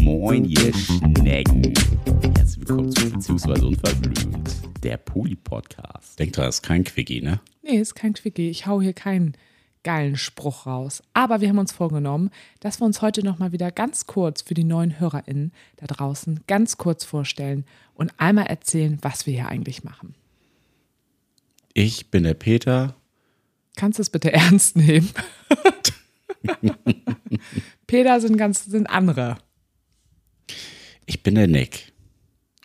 Moin, ihr Schnecken. Herzlich willkommen zu Beziehungsweise Unverblümt, der Poli-Podcast. Denkt dran, das ist kein Quickie, ne? Nee, ist kein Quickie. Ich hau hier keinen geilen Spruch raus. Aber wir haben uns vorgenommen, dass wir uns heute nochmal wieder ganz kurz für die neuen HörerInnen da draußen ganz kurz vorstellen und einmal erzählen, was wir hier eigentlich machen. Ich bin der Peter. Kannst du es bitte ernst nehmen? Peter sind ganz sind andere. Ich bin der Nick.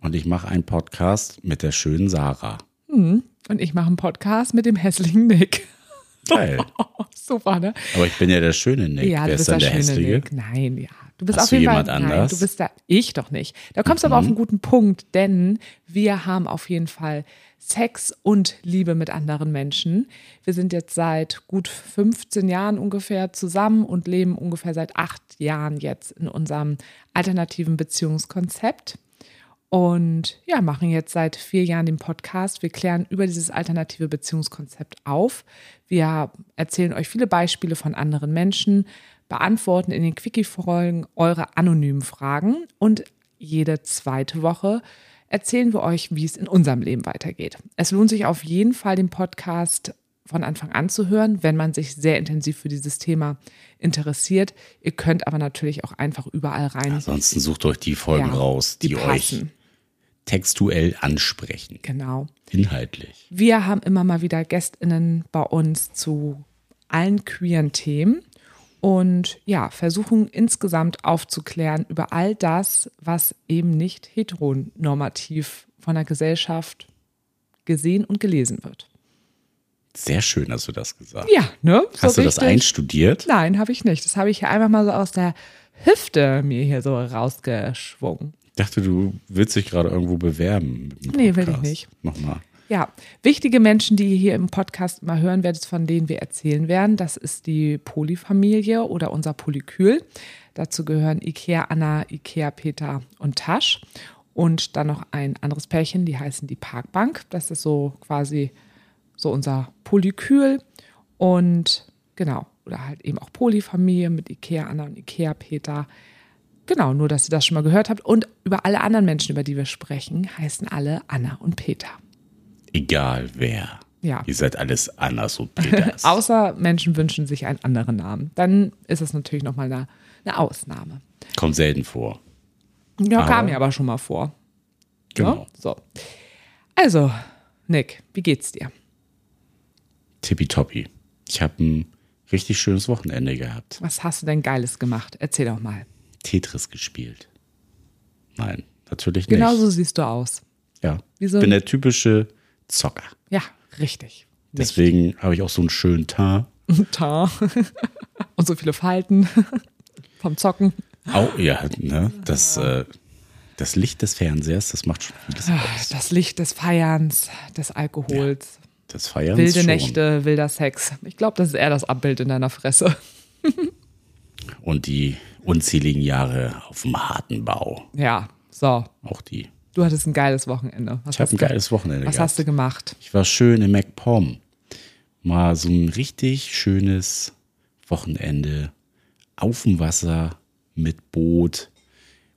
Und ich mache einen Podcast mit der schönen Sarah. Und ich mache einen Podcast mit dem hässlichen Nick. Geil. Super, ne? Aber ich bin ja der schöne Nick. Ja, Wer du ist bist dann der der hässliche? Nick. Nein, ja. Du bist Hast auf jeden jemand Fall. Nein, anders? du bist da. Ich doch nicht. Da kommst du aber auf einen guten Punkt, denn wir haben auf jeden Fall Sex und Liebe mit anderen Menschen. Wir sind jetzt seit gut 15 Jahren ungefähr zusammen und leben ungefähr seit acht Jahren jetzt in unserem alternativen Beziehungskonzept. Und ja, machen jetzt seit vier Jahren den Podcast. Wir klären über dieses alternative Beziehungskonzept auf. Wir erzählen euch viele Beispiele von anderen Menschen, beantworten in den Quickie-Folgen eure anonymen Fragen und jede zweite Woche erzählen wir euch, wie es in unserem Leben weitergeht. Es lohnt sich auf jeden Fall, den Podcast von Anfang an zu hören, wenn man sich sehr intensiv für dieses Thema interessiert. Ihr könnt aber natürlich auch einfach überall rein. Ansonsten sucht euch die Folgen Ja, raus, die, die euch textuell ansprechen. Genau. Inhaltlich. Wir haben immer mal wieder GästInnen bei uns zu allen queeren Themen und ja, versuchen insgesamt aufzuklären über all das, was eben nicht heteronormativ von der Gesellschaft gesehen und gelesen wird. Sehr schön hast du das gesagt. Ja, ne? So Hast du das richtig. einstudiert? Nein, habe ich nicht. Das habe ich hier einfach mal so aus der Hüfte mir hier so rausgeschwungen. Ich dachte, du willst dich gerade irgendwo bewerben. mit Nee, will ich nicht. Nochmal. Ja, wichtige Menschen, die ihr hier im Podcast mal hören werdet, von denen wir erzählen werden, das ist die Polyfamilie oder unser Polykül. Dazu gehören Ikea Anna, Ikea Peter und Tasch. Und dann noch ein anderes Pärchen, die heißen die Parkbank. Das ist so quasi so unser Polykül. Und genau, oder halt eben auch Polyfamilie mit Ikea Anna und Ikea Peter. Genau, nur dass ihr das schon mal gehört habt. Und über alle anderen Menschen, über die wir sprechen, heißen alle Anna und Peter. Egal wer. Ja. Ihr seid alles Annas und Peters. Außer Menschen wünschen sich einen anderen Namen. Dann ist es natürlich nochmal eine, eine Ausnahme. Kommt selten vor. Ja, Aber- kam mir aber schon mal vor. Genau. Ja, so. Also, Nick, wie geht's dir? Tippitoppi. Ich habe ein richtig schönes Wochenende gehabt. Was hast du denn Geiles gemacht? Erzähl doch mal. Tetris gespielt. Nein, natürlich nicht. Genau so siehst du aus. Ja. Wie Ich so bin der typische Zocker. Ja, richtig. Deswegen habe ich auch so einen schönen Teint. Tar. Und so viele Falten vom Zocken. Auch, ja, ne? Das, äh, das Licht des Fernsehers, das macht schon vieles aus. Das Licht des Feierns, des Alkohols, Das Feiern wilde schon. Nächte, wilder Sex. Ich glaube, das ist eher das Abbild in deiner Fresse. Und die unzähligen Jahre auf dem harten Bau. Ja, so. Auch die. Du hattest ein geiles Wochenende. Was Ich habe ein geiles Wochenende Was gehabt. hast du gemacht? Ich war schön in MacPom. Mal so ein richtig schönes Wochenende auf dem Wasser mit Boot,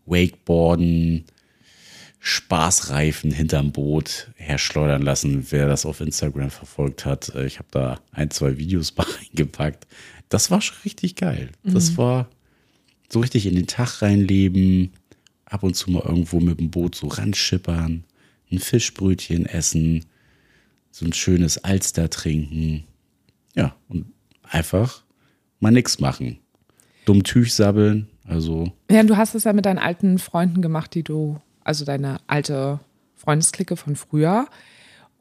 Wakeboarden, Spaßreifen hinterm Boot herschleudern lassen. Wer das auf Instagram verfolgt hat, äh, ich habe da ein, zwei Videos mal reingepackt. Das war schon richtig geil. Das war so richtig in den Tag reinleben, ab und zu mal irgendwo mit dem Boot so ranschippern, ein Fischbrötchen essen, so ein schönes Alster trinken. Ja, und einfach mal nichts machen. Dumm Tüch sabbeln, also Ja, du hast es ja mit deinen alten Freunden gemacht, die du, also deine alte Freundesklicke von früher.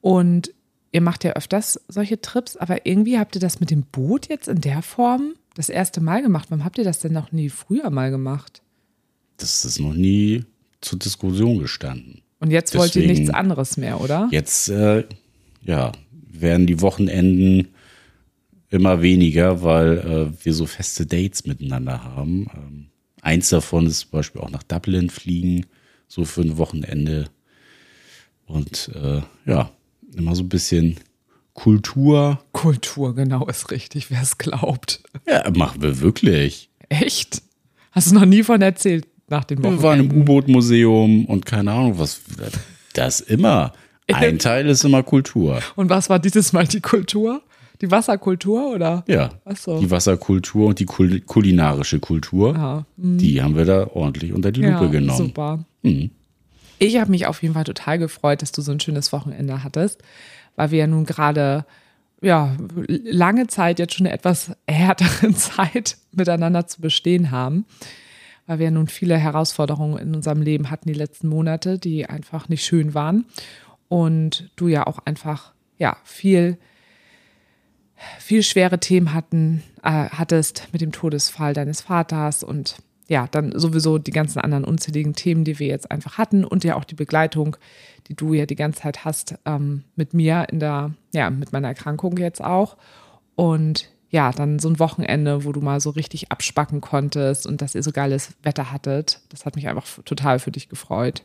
Und ihr macht ja öfters solche Trips, aber irgendwie habt ihr das mit dem Boot jetzt in der Form das erste Mal gemacht. Warum habt ihr das denn noch nie früher mal gemacht? Das ist noch nie zur Diskussion gestanden. Und jetzt wollt ihr Deswegen- nichts anderes mehr, oder? Jetzt, äh, ja, werden die Wochenenden immer weniger, weil äh, wir so feste Dates miteinander haben. Ähm, eins davon ist zum Beispiel auch nach Dublin fliegen, so für ein Wochenende. Und äh, ja, immer so ein bisschen Kultur. Kultur, genau, ist richtig, wer es glaubt. Ja, machen wir wirklich. Echt? Hast du noch nie von erzählt nach den Wochen? Wir waren im U-Boot-Museum und keine Ahnung, was. Das immer. Ein Teil ist immer Kultur. Und was war dieses Mal die Kultur? Die Wasserkultur oder? Ja. Ach so. Die Wasserkultur und die kul kulinarische Kultur, Ja. die haben wir da ordentlich unter die Lupe genommen. Super. Mhm. Ich habe mich auf jeden Fall total gefreut, dass du so ein schönes Wochenende hattest, weil wir ja nun gerade ja lange Zeit jetzt schon eine etwas härtere Zeit miteinander zu bestehen haben, weil wir nun viele Herausforderungen in unserem Leben hatten die letzten Monate, die einfach nicht schön waren und du ja auch einfach ja viel viel schwere Themen hatten, äh, hattest mit dem Todesfall deines Vaters und ja, dann sowieso die ganzen anderen unzähligen Themen, die wir jetzt einfach hatten und ja auch die Begleitung, die du ja die ganze Zeit hast ähm, mit mir in der, ja, mit meiner Erkrankung jetzt auch. Und ja, dann so ein Wochenende, wo du mal so richtig abspacken konntest und dass ihr so geiles Wetter hattet. Das hat mich einfach total für dich gefreut.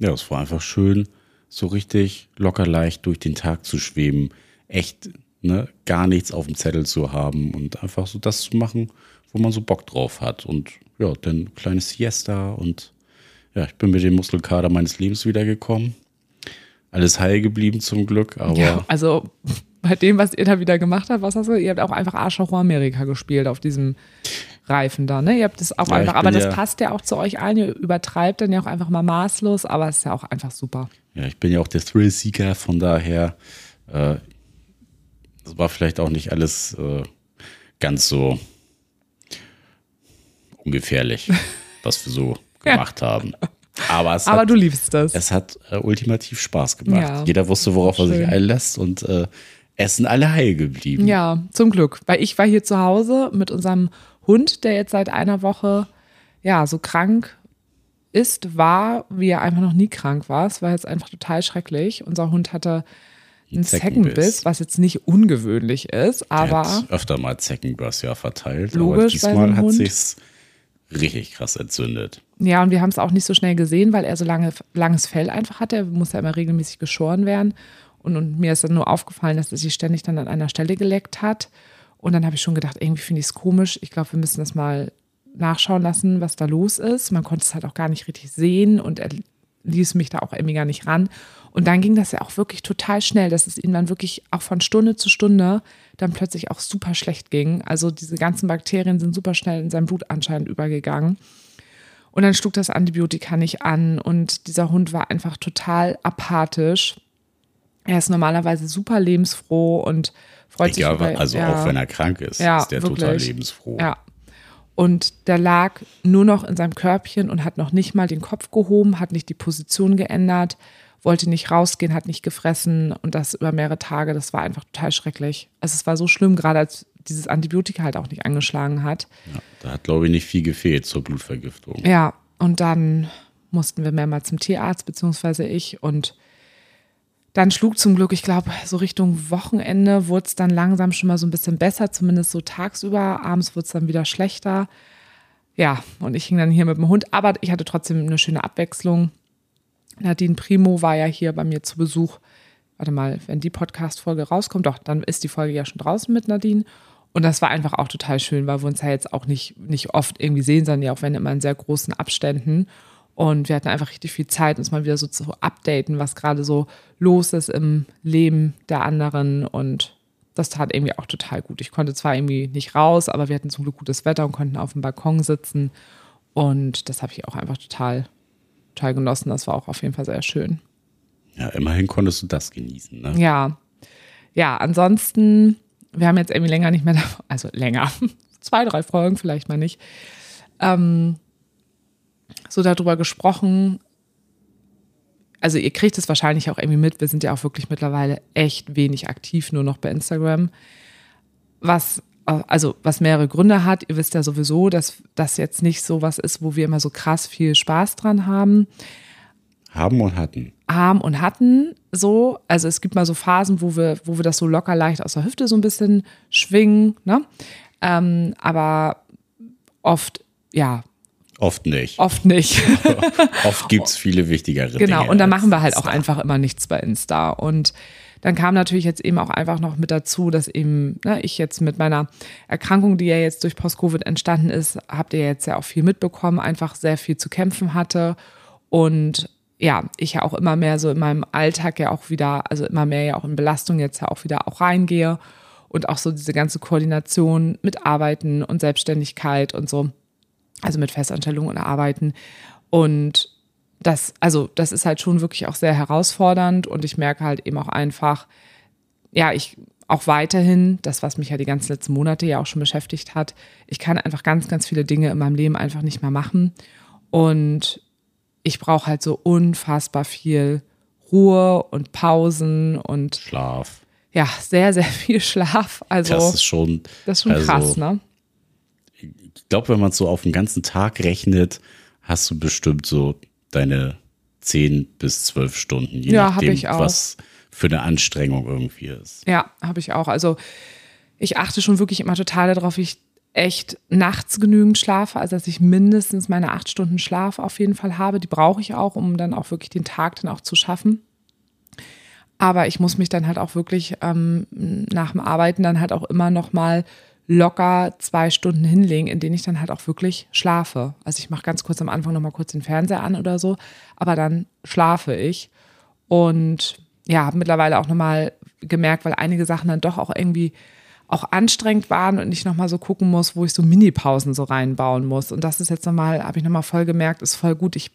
Ja, es war einfach schön, so richtig locker leicht durch den Tag zu schweben. Echt, ne, gar nichts auf dem Zettel zu haben und einfach so das zu machen, wo man so Bock drauf hat. Und ja, dann kleines Siesta und ja, ich bin mit dem Muskelkater meines Lebens wiedergekommen. Alles heil geblieben zum Glück, aber Ja, also bei dem, was ihr da wieder gemacht habt, was hast du? Ihr habt auch einfach Arsch hoch Amerika gespielt auf diesem Reifen da, ne? Ihr habt das auch Ja, einfach, aber das ja- passt ja auch zu euch allen. Ihr übertreibt dann ja auch einfach mal maßlos, aber es ist ja auch einfach super. Ja, ich bin ja auch der Thrill-Seeker, von daher, äh, das war vielleicht auch nicht alles äh, ganz so ungefährlich, was wir so Ja. gemacht haben. Aber es Aber hat, du liebst das. es hat äh, ultimativ Spaß gemacht. Ja. Jeder wusste, worauf er sich einlässt und äh, es sind alle heil geblieben. Ja, zum Glück. Weil ich war hier zu Hause mit unserem Hund, der jetzt seit einer Woche ja so krank ist, war, wie er einfach noch nie krank war. Es war jetzt einfach total schrecklich. Unser Hund hatte einen Zeckenbiss. Zeckenbiss, was jetzt nicht ungewöhnlich ist, Er aber hat öfter mal Zeckenbiss ja verteilt, aber Logisch so diesmal hat sich's richtig krass entzündet. Ja, und wir haben es auch nicht so schnell gesehen, weil er so lange, langes Fell einfach hatte. Er muss ja immer regelmäßig geschoren werden. Und, und mir ist dann nur aufgefallen, dass er sich ständig dann an einer Stelle geleckt hat. Und dann habe ich schon gedacht, irgendwie finde ich es komisch. Ich glaube, wir müssen das mal nachschauen lassen, was da los ist. Man konnte es halt auch gar nicht richtig sehen und er ließ mich da auch irgendwie gar nicht ran. Und dann ging das ja auch wirklich total schnell, dass es ihm dann wirklich auch von Stunde zu Stunde dann plötzlich auch super schlecht ging. Also diese ganzen Bakterien sind super schnell in sein Blut anscheinend übergegangen. Und dann schlug das Antibiotika nicht an und dieser Hund war einfach total apathisch. Er ist normalerweise super lebensfroh und freut Egal, sich über, also ja. auch wenn er krank ist, Ja, ist der total wirklich. lebensfroh. Ja. Und der lag nur noch in seinem Körbchen und hat noch nicht mal den Kopf gehoben, hat nicht die Position geändert, wollte nicht rausgehen, hat nicht gefressen und das über mehrere Tage. Das war einfach total schrecklich. Also es war so schlimm, gerade als dieses Antibiotika halt auch nicht angeschlagen hat. Ja, da hat, glaube ich, nicht viel gefehlt zur Blutvergiftung. Ja, und dann mussten wir mehrmals zum Tierarzt, beziehungsweise ich. Und dann schlug zum Glück, ich glaube, so Richtung Wochenende wurde es dann langsam schon mal so ein bisschen besser, zumindest so tagsüber. Abends wurde es dann wieder schlechter. Ja, und ich hing dann hier mit dem Hund, aber ich hatte trotzdem eine schöne Abwechslung. Nadine Primo war ja hier bei mir zu Besuch. Warte mal, wenn die Podcast-Folge rauskommt, doch, dann ist die Folge ja schon draußen mit Nadine. Und das war einfach auch total schön, weil wir uns ja jetzt auch nicht, nicht oft irgendwie sehen, sondern ja auch wenn immer in sehr großen Abständen. Und wir hatten einfach richtig viel Zeit, uns mal wieder so zu updaten, was gerade so los ist im Leben der anderen. Und das tat irgendwie auch total gut. Ich konnte zwar irgendwie nicht raus, aber wir hatten zum Glück gutes Wetter und konnten auf dem Balkon sitzen. Und das habe ich auch einfach total, total genossen. Das war auch auf jeden Fall sehr schön. Ja, immerhin konntest du das genießen. Ne? Ja. Ja, ansonsten, wir haben jetzt irgendwie länger nicht mehr, da- also länger, zwei, drei Folgen vielleicht mal nicht, ähm, so darüber gesprochen. Also ihr kriegt es wahrscheinlich auch irgendwie mit, wir sind ja auch wirklich mittlerweile echt wenig aktiv, nur noch bei Instagram. Was, also was mehrere Gründe hat. Ihr wisst ja sowieso, dass das jetzt nicht so was ist, wo wir immer so krass viel Spaß dran haben Haben und hatten. haben und hatten so. Also es gibt mal so Phasen, wo wir, wo wir das so locker leicht aus der Hüfte so ein bisschen schwingen, ne? Ähm, aber oft, ja, Oft nicht. oft nicht. Oft gibt es viele wichtigere genau. Dinge. Und da machen wir halt auch einfach immer nichts bei Insta. Und dann kam natürlich jetzt eben auch einfach noch mit dazu, dass eben ne, ich jetzt mit meiner Erkrankung, die ja jetzt durch Post-Covid entstanden ist, habt ihr jetzt ja auch viel mitbekommen, einfach sehr viel zu kämpfen hatte und ja, ich ja auch immer mehr so in meinem Alltag ja auch wieder, also immer mehr ja auch in Belastung jetzt ja auch wieder auch reingehe und auch so diese ganze Koordination mit Arbeiten und Selbstständigkeit und so, also mit Festanstellung und Arbeiten und das, also das ist halt schon wirklich auch sehr herausfordernd und ich merke halt eben auch einfach, ja, ich auch weiterhin, das, was mich ja die ganzen letzten Monate ja auch schon beschäftigt hat, ich kann einfach ganz, ganz viele Dinge in meinem Leben einfach nicht mehr machen. Und ich brauche halt so unfassbar viel Ruhe und Pausen und Schlaf. Ja, sehr, sehr viel Schlaf. Also das ist schon, das ist schon also, krass, ne? Ich glaube, wenn man es so auf den ganzen Tag rechnet, hast du bestimmt so deine zehn bis zwölf Stunden, je ja, nachdem, was für eine Anstrengung irgendwie ist. Ja, habe ich auch. Also ich achte schon wirklich immer total darauf, wie ich echt nachts genügend schlafe, also dass ich mindestens meine acht Stunden Schlaf auf jeden Fall habe. Die brauche ich auch, um dann auch wirklich den Tag dann auch zu schaffen. Aber ich muss mich dann halt auch wirklich ähm, nach dem Arbeiten dann halt auch immer noch mal locker zwei Stunden hinlegen, in denen ich dann halt auch wirklich schlafe. Also ich mache ganz kurz am Anfang noch mal kurz den Fernseher an oder so, aber dann schlafe ich. Und ja, habe mittlerweile auch noch mal gemerkt, weil einige Sachen dann doch auch irgendwie auch anstrengend waren und ich nochmal so gucken muss, wo ich so Mini-Pausen so reinbauen muss. Und das ist jetzt nochmal, habe ich nochmal voll gemerkt, ist voll gut. Ich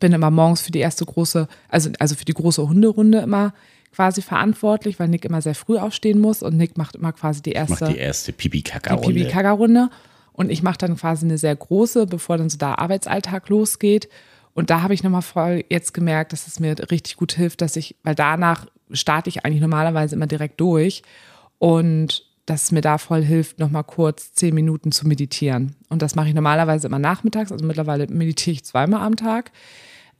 bin immer morgens für die erste große, also, also für die große Hunderunde immer quasi verantwortlich, weil Nick immer sehr früh aufstehen muss und Nick macht immer quasi die erste, die erste Pipi-Kaka-Runde. Pipi-Kaka-Runde. Und ich mache dann quasi eine sehr große, bevor dann so der Arbeitsalltag losgeht. Und da habe ich nochmal voll jetzt gemerkt, dass es mir richtig gut hilft, dass ich, weil danach starte ich eigentlich normalerweise immer direkt durch und dass es mir da voll hilft, nochmal kurz zehn Minuten zu meditieren. Und das mache ich normalerweise immer nachmittags, also mittlerweile meditiere ich zweimal am Tag.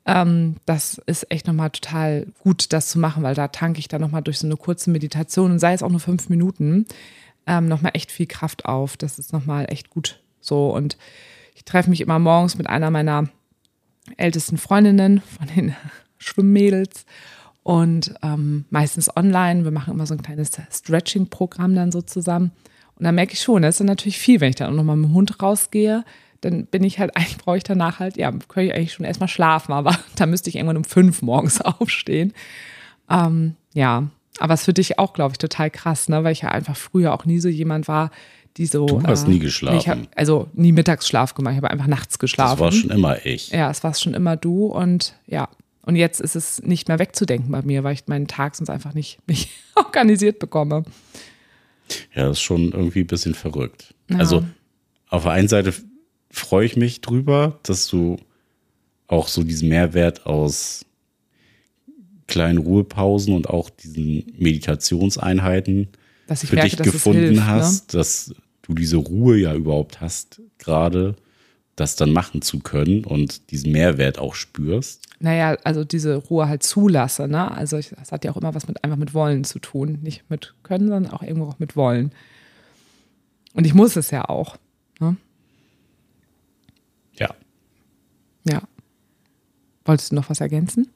Ähm, das ist echt nochmal total gut, das zu machen, weil da tanke ich dann nochmal durch so eine kurze Meditation und sei es auch nur fünf Minuten, ähm, nochmal echt viel Kraft auf. Das ist nochmal echt gut so. Und ich treffe mich immer morgens mit einer meiner ältesten Freundinnen von den Schwimmmädels und ähm, meistens online. Wir machen immer so ein kleines Stretching-Programm dann so zusammen. Und da merke ich schon, das ist dann natürlich viel, wenn ich dann auch nochmal mit dem Hund rausgehe. Dann bin ich halt, eigentlich brauche ich danach halt, ja, könnte ich eigentlich schon erstmal schlafen, aber da müsste ich irgendwann um fünf morgens aufstehen. Ähm, ja, aber es ist für dich auch, glaube ich, total krass, ne? weil ich ja einfach früher auch nie so jemand war, die so. Du hast äh, nie geschlafen. Ich hab, also nie Mittagsschlaf gemacht, ich habe einfach nachts geschlafen. Das war schon immer ich. Ja, es war schon immer du und ja, und jetzt ist es nicht mehr wegzudenken bei mir, weil ich meinen Tag sonst einfach nicht, nicht organisiert bekomme. Ja, das ist schon irgendwie ein bisschen verrückt. Ja. Also auf der einen Seite freue ich mich drüber, dass du auch so diesen Mehrwert aus kleinen Ruhepausen und auch diesen Meditationseinheiten für merke, dich gefunden hilft, ne? hast, ne? dass du diese Ruhe ja überhaupt hast, gerade das dann machen zu können und diesen Mehrwert auch spürst. Naja, also diese Ruhe halt zulasse, ne? Also ich, das hat ja auch immer was mit einfach mit Wollen zu tun. Nicht mit Können, sondern auch irgendwo auch mit Wollen. Und ich muss es ja auch. Ne? Ja. Ja. Wolltest du noch was ergänzen?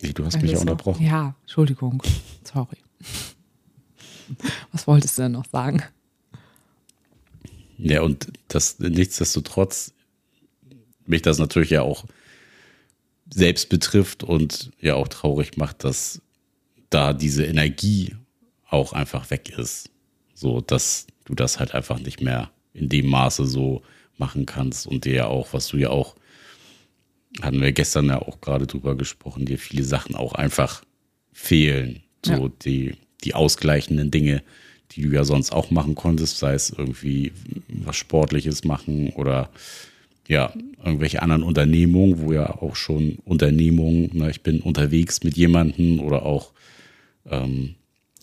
Nee, du hast mich ja unterbrochen. Ja, Entschuldigung. Sorry. Was wolltest du denn noch sagen? Ja, und das nichtsdestotrotz mich das natürlich ja auch selbst betrifft und ja auch traurig macht, dass da diese Energie auch einfach weg ist. So, dass du das halt einfach nicht mehr in dem Maße so machen kannst und dir ja auch, was du ja auch, hatten wir gestern ja auch gerade drüber gesprochen, dir viele Sachen auch einfach fehlen. So ja. die, die ausgleichenden Dinge, die du ja sonst auch machen konntest, sei es irgendwie was Sportliches machen oder ja, irgendwelche anderen Unternehmungen, wo ja auch schon Unternehmungen, na, ich bin unterwegs mit jemandem oder auch ähm,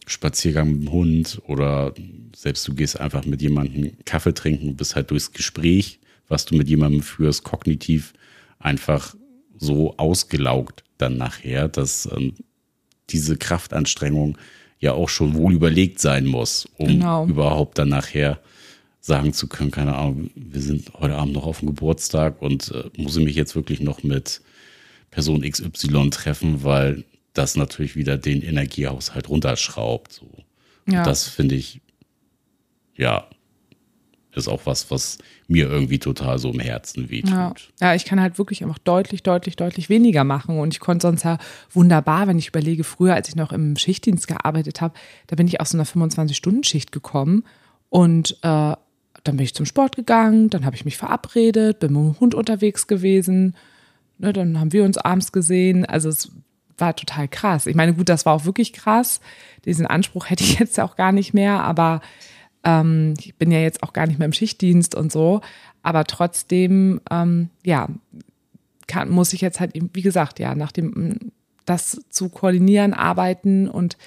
Spaziergang mit dem Hund oder selbst du gehst einfach mit jemandem Kaffee trinken und bist halt durchs Gespräch, was du mit jemandem führst, kognitiv einfach so ausgelaugt dann nachher, dass ähm, diese Kraftanstrengung ja auch schon wohl überlegt sein muss, um genau. überhaupt dann nachher sagen zu können, keine Ahnung, wir sind heute Abend noch auf dem Geburtstag und äh, muss ich mich jetzt wirklich noch mit Person XY treffen, weil das natürlich wieder den Energiehaushalt runterschraubt. So. Ja. Und das finde ich, ja, ist auch was, was mir irgendwie total so im Herzen wehtut. Ja. ja, ich kann halt wirklich einfach deutlich, deutlich, deutlich weniger machen. Und ich konnte sonst ja wunderbar, wenn ich überlege, früher, als ich noch im Schichtdienst gearbeitet habe, da bin ich aus so einer 25-Stunden-Schicht gekommen und äh, dann bin ich zum Sport gegangen, dann habe ich mich verabredet, bin mit dem Hund unterwegs gewesen, ne, dann haben wir uns abends gesehen. Also es war total krass. Ich meine, gut, das war auch wirklich krass. Diesen Anspruch hätte ich jetzt auch gar nicht mehr, aber ähm, ich bin ja jetzt auch gar nicht mehr im Schichtdienst und so, aber trotzdem, ähm, ja, kann, muss ich jetzt halt, eben, wie gesagt, ja, nach dem, das zu koordinieren, arbeiten und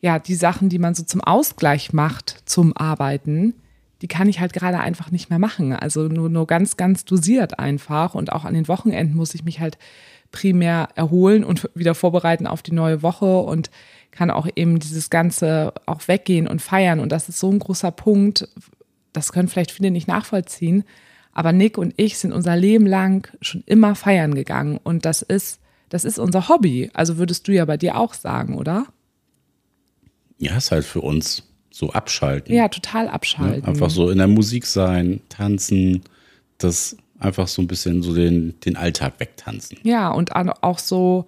ja, die Sachen, die man so zum Ausgleich macht zum Arbeiten, die kann ich halt gerade einfach nicht mehr machen. Also nur, nur ganz, ganz dosiert einfach. Und auch an den Wochenenden muss ich mich halt primär erholen und wieder vorbereiten auf die neue Woche und kann auch eben dieses Ganze auch weggehen und feiern. Und das ist so ein großer Punkt. Das können vielleicht viele nicht nachvollziehen. Aber Nick und ich sind unser Leben lang schon immer feiern gegangen. Und das ist, das ist unser Hobby. Also würdest du ja bei dir auch sagen, oder? Ja, ist halt für uns so abschalten. Ja, total abschalten. Ja, einfach so in der Musik sein, tanzen, das einfach so ein bisschen so den, den Alltag wegtanzen. Ja, und auch so,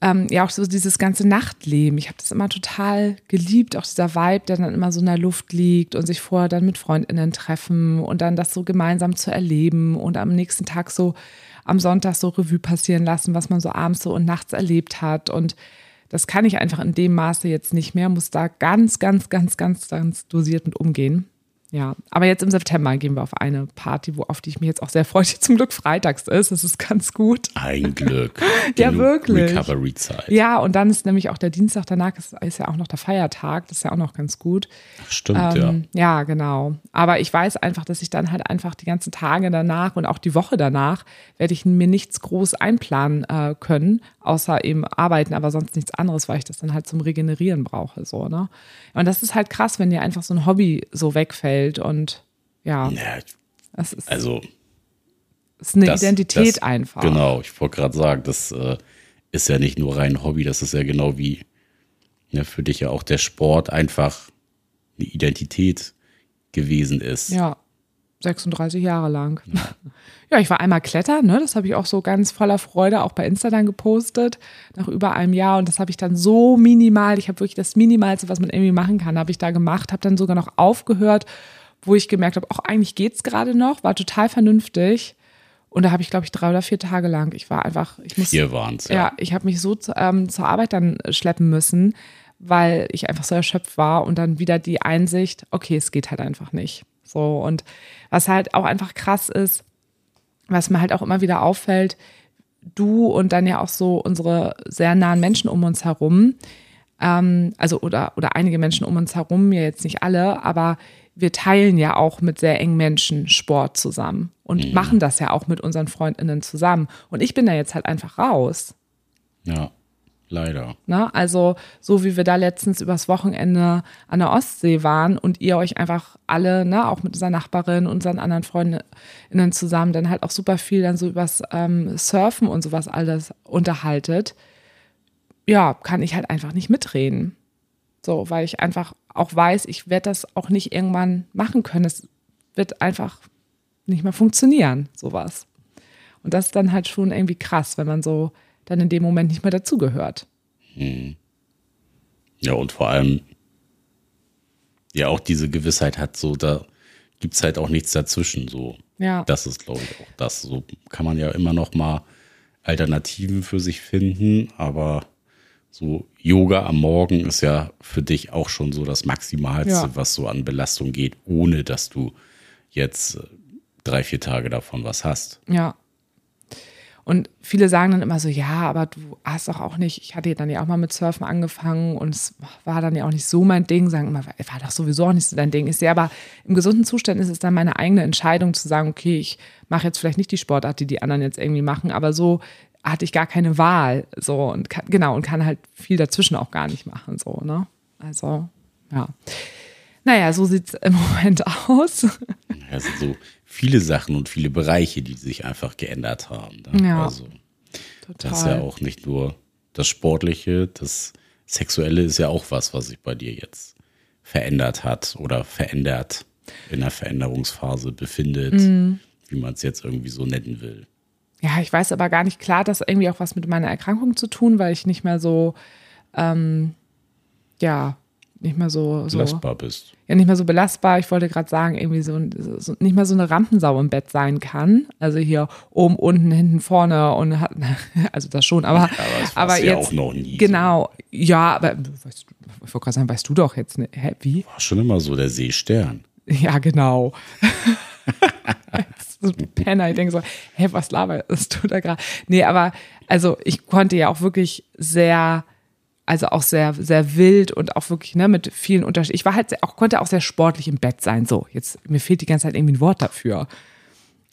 ähm, ja, auch so dieses ganze Nachtleben. Ich habe das immer total geliebt, auch dieser Vibe, der dann immer so in der Luft liegt und sich vorher dann mit FreundInnen treffen und dann das so gemeinsam zu erleben und am nächsten Tag so am Sonntag so Revue passieren lassen, was man so abends so und nachts erlebt hat. Und das kann ich einfach in dem Maße jetzt nicht mehr, muss da ganz, ganz, ganz, ganz, ganz dosiert mit umgehen. Ja, aber jetzt im September gehen wir auf eine Party, wo, auf die ich mich jetzt auch sehr freue, die zum Glück freitags ist. Das ist ganz gut. Ein Glück. ja, wirklich. Recovery-Zeit. Ja, und dann ist nämlich auch der Dienstag danach, ist, ist, ja auch noch der Feiertag. Das ist ja auch noch ganz gut. Ach, stimmt, ähm, ja. Ja, genau. Aber ich weiß einfach, dass ich dann halt einfach die ganzen Tage danach und auch die Woche danach werde ich mir nichts groß einplanen äh, können, außer eben arbeiten, aber sonst nichts anderes, weil ich das dann halt zum Regenerieren brauche. So, ne? Und das ist halt krass, wenn dir einfach so ein Hobby so wegfällt und ja. ja das ist, also. ist eine das, Identität das, einfach. Genau, ich wollte gerade sagen, das äh, ist ja nicht nur rein Hobby, das ist ja genau wie ja, für dich ja auch der Sport einfach eine Identität gewesen ist. Ja, 36 Jahre lang. Ja, ja ich war einmal klettern, ne? das habe ich auch so ganz voller Freude auch bei Insta dann gepostet, nach über einem Jahr. Und das habe ich dann so minimal, ich habe wirklich das Minimalste, was man irgendwie machen kann, habe ich da gemacht, habe dann sogar noch aufgehört, wo ich gemerkt habe, auch eigentlich geht es gerade noch, war total vernünftig. Und da habe ich, glaube ich, drei oder vier Tage lang, ich war einfach, ich muss. Vier waren es, ja. Ja, ich habe mich so zu, ähm, zur Arbeit dann schleppen müssen, weil ich einfach so erschöpft war und dann wieder die Einsicht, okay, es geht halt einfach nicht. So, und was halt auch einfach krass ist, was mir halt auch immer wieder auffällt, du und dann ja auch so unsere sehr nahen Menschen um uns herum, ähm, also oder, oder einige Menschen um uns herum, ja jetzt nicht alle, aber wir teilen ja auch mit sehr engen Menschen Sport zusammen und mhm. machen das ja auch mit unseren FreundInnen zusammen. Und ich bin da jetzt halt einfach raus. Ja. Leider. Ne? Also, so wie wir da letztens übers Wochenende an der Ostsee waren und ihr euch einfach alle, ne, auch mit unserer Nachbarin, unseren anderen Freundinnen zusammen, dann halt auch super viel dann so übers ähm, Surfen und sowas alles unterhaltet, ja, kann ich halt einfach nicht mitreden. So, weil ich einfach auch weiß, ich werde das auch nicht irgendwann machen können. Es wird einfach nicht mehr funktionieren, sowas. Und das ist dann halt schon irgendwie krass, wenn man so dann in dem Moment nicht mehr dazugehört. Hm. Ja, und vor allem ja auch diese Gewissheit hat, so da gibt es halt auch nichts dazwischen. So. Ja. Das ist, glaube ich, auch das. So kann man ja immer noch mal Alternativen für sich finden, aber so Yoga am Morgen ist ja für dich auch schon so das Maximalste, ja. was so an Belastung geht, ohne dass du jetzt äh, drei, vier Tage davon was hast. Ja, und viele sagen dann immer so, ja, aber du hast doch auch nicht, ich hatte dann ja auch mal mit Surfen angefangen und es war dann ja auch nicht so mein Ding, sagen immer, war doch sowieso auch nicht so dein Ding. Ich sehe aber im gesunden Zustand ist es dann meine eigene Entscheidung zu sagen, okay, ich mache jetzt vielleicht nicht die Sportart, die die anderen jetzt irgendwie machen, aber so hatte ich gar keine Wahl, so und kann, genau und kann halt viel dazwischen auch gar nicht machen, so, ne? Also, ja. Naja, so sieht es im Moment aus. Also so viele Sachen und viele Bereiche, die sich einfach geändert haben. Ne? Ja, also total. das ist ja auch nicht nur das Sportliche, das Sexuelle ist ja auch was, was sich bei dir jetzt verändert hat oder verändert in der Veränderungsphase befindet, Mhm. wie man es jetzt irgendwie so nennen will. Ja, ich weiß aber gar nicht klar, dass irgendwie auch was mit meiner Erkrankung zu tun, weil ich nicht mehr so, ähm, ja, nicht mehr so, so Belastbar bist. ja nicht mehr so belastbar. Ich wollte gerade sagen, irgendwie so, so nicht mehr so eine Rampensau im Bett sein kann. Also hier oben, unten, hinten, vorne und hat, also das schon, aber, aber das aber ja jetzt auch noch nie so. genau, ja, aber weißt du, ich wollte gerade sagen, weißt du doch jetzt, ne, hä, wie? War schon immer so der Seestern. Ja, genau. so ein Penner, ich denke so, hä, was laberst du da gerade? Nee, aber also ich konnte ja auch wirklich sehr, also auch sehr, sehr wild und auch wirklich ne, mit vielen Unterschieden. Ich war halt auch, konnte auch sehr sportlich im Bett sein. So, jetzt, mir fehlt die ganze Zeit irgendwie ein Wort dafür.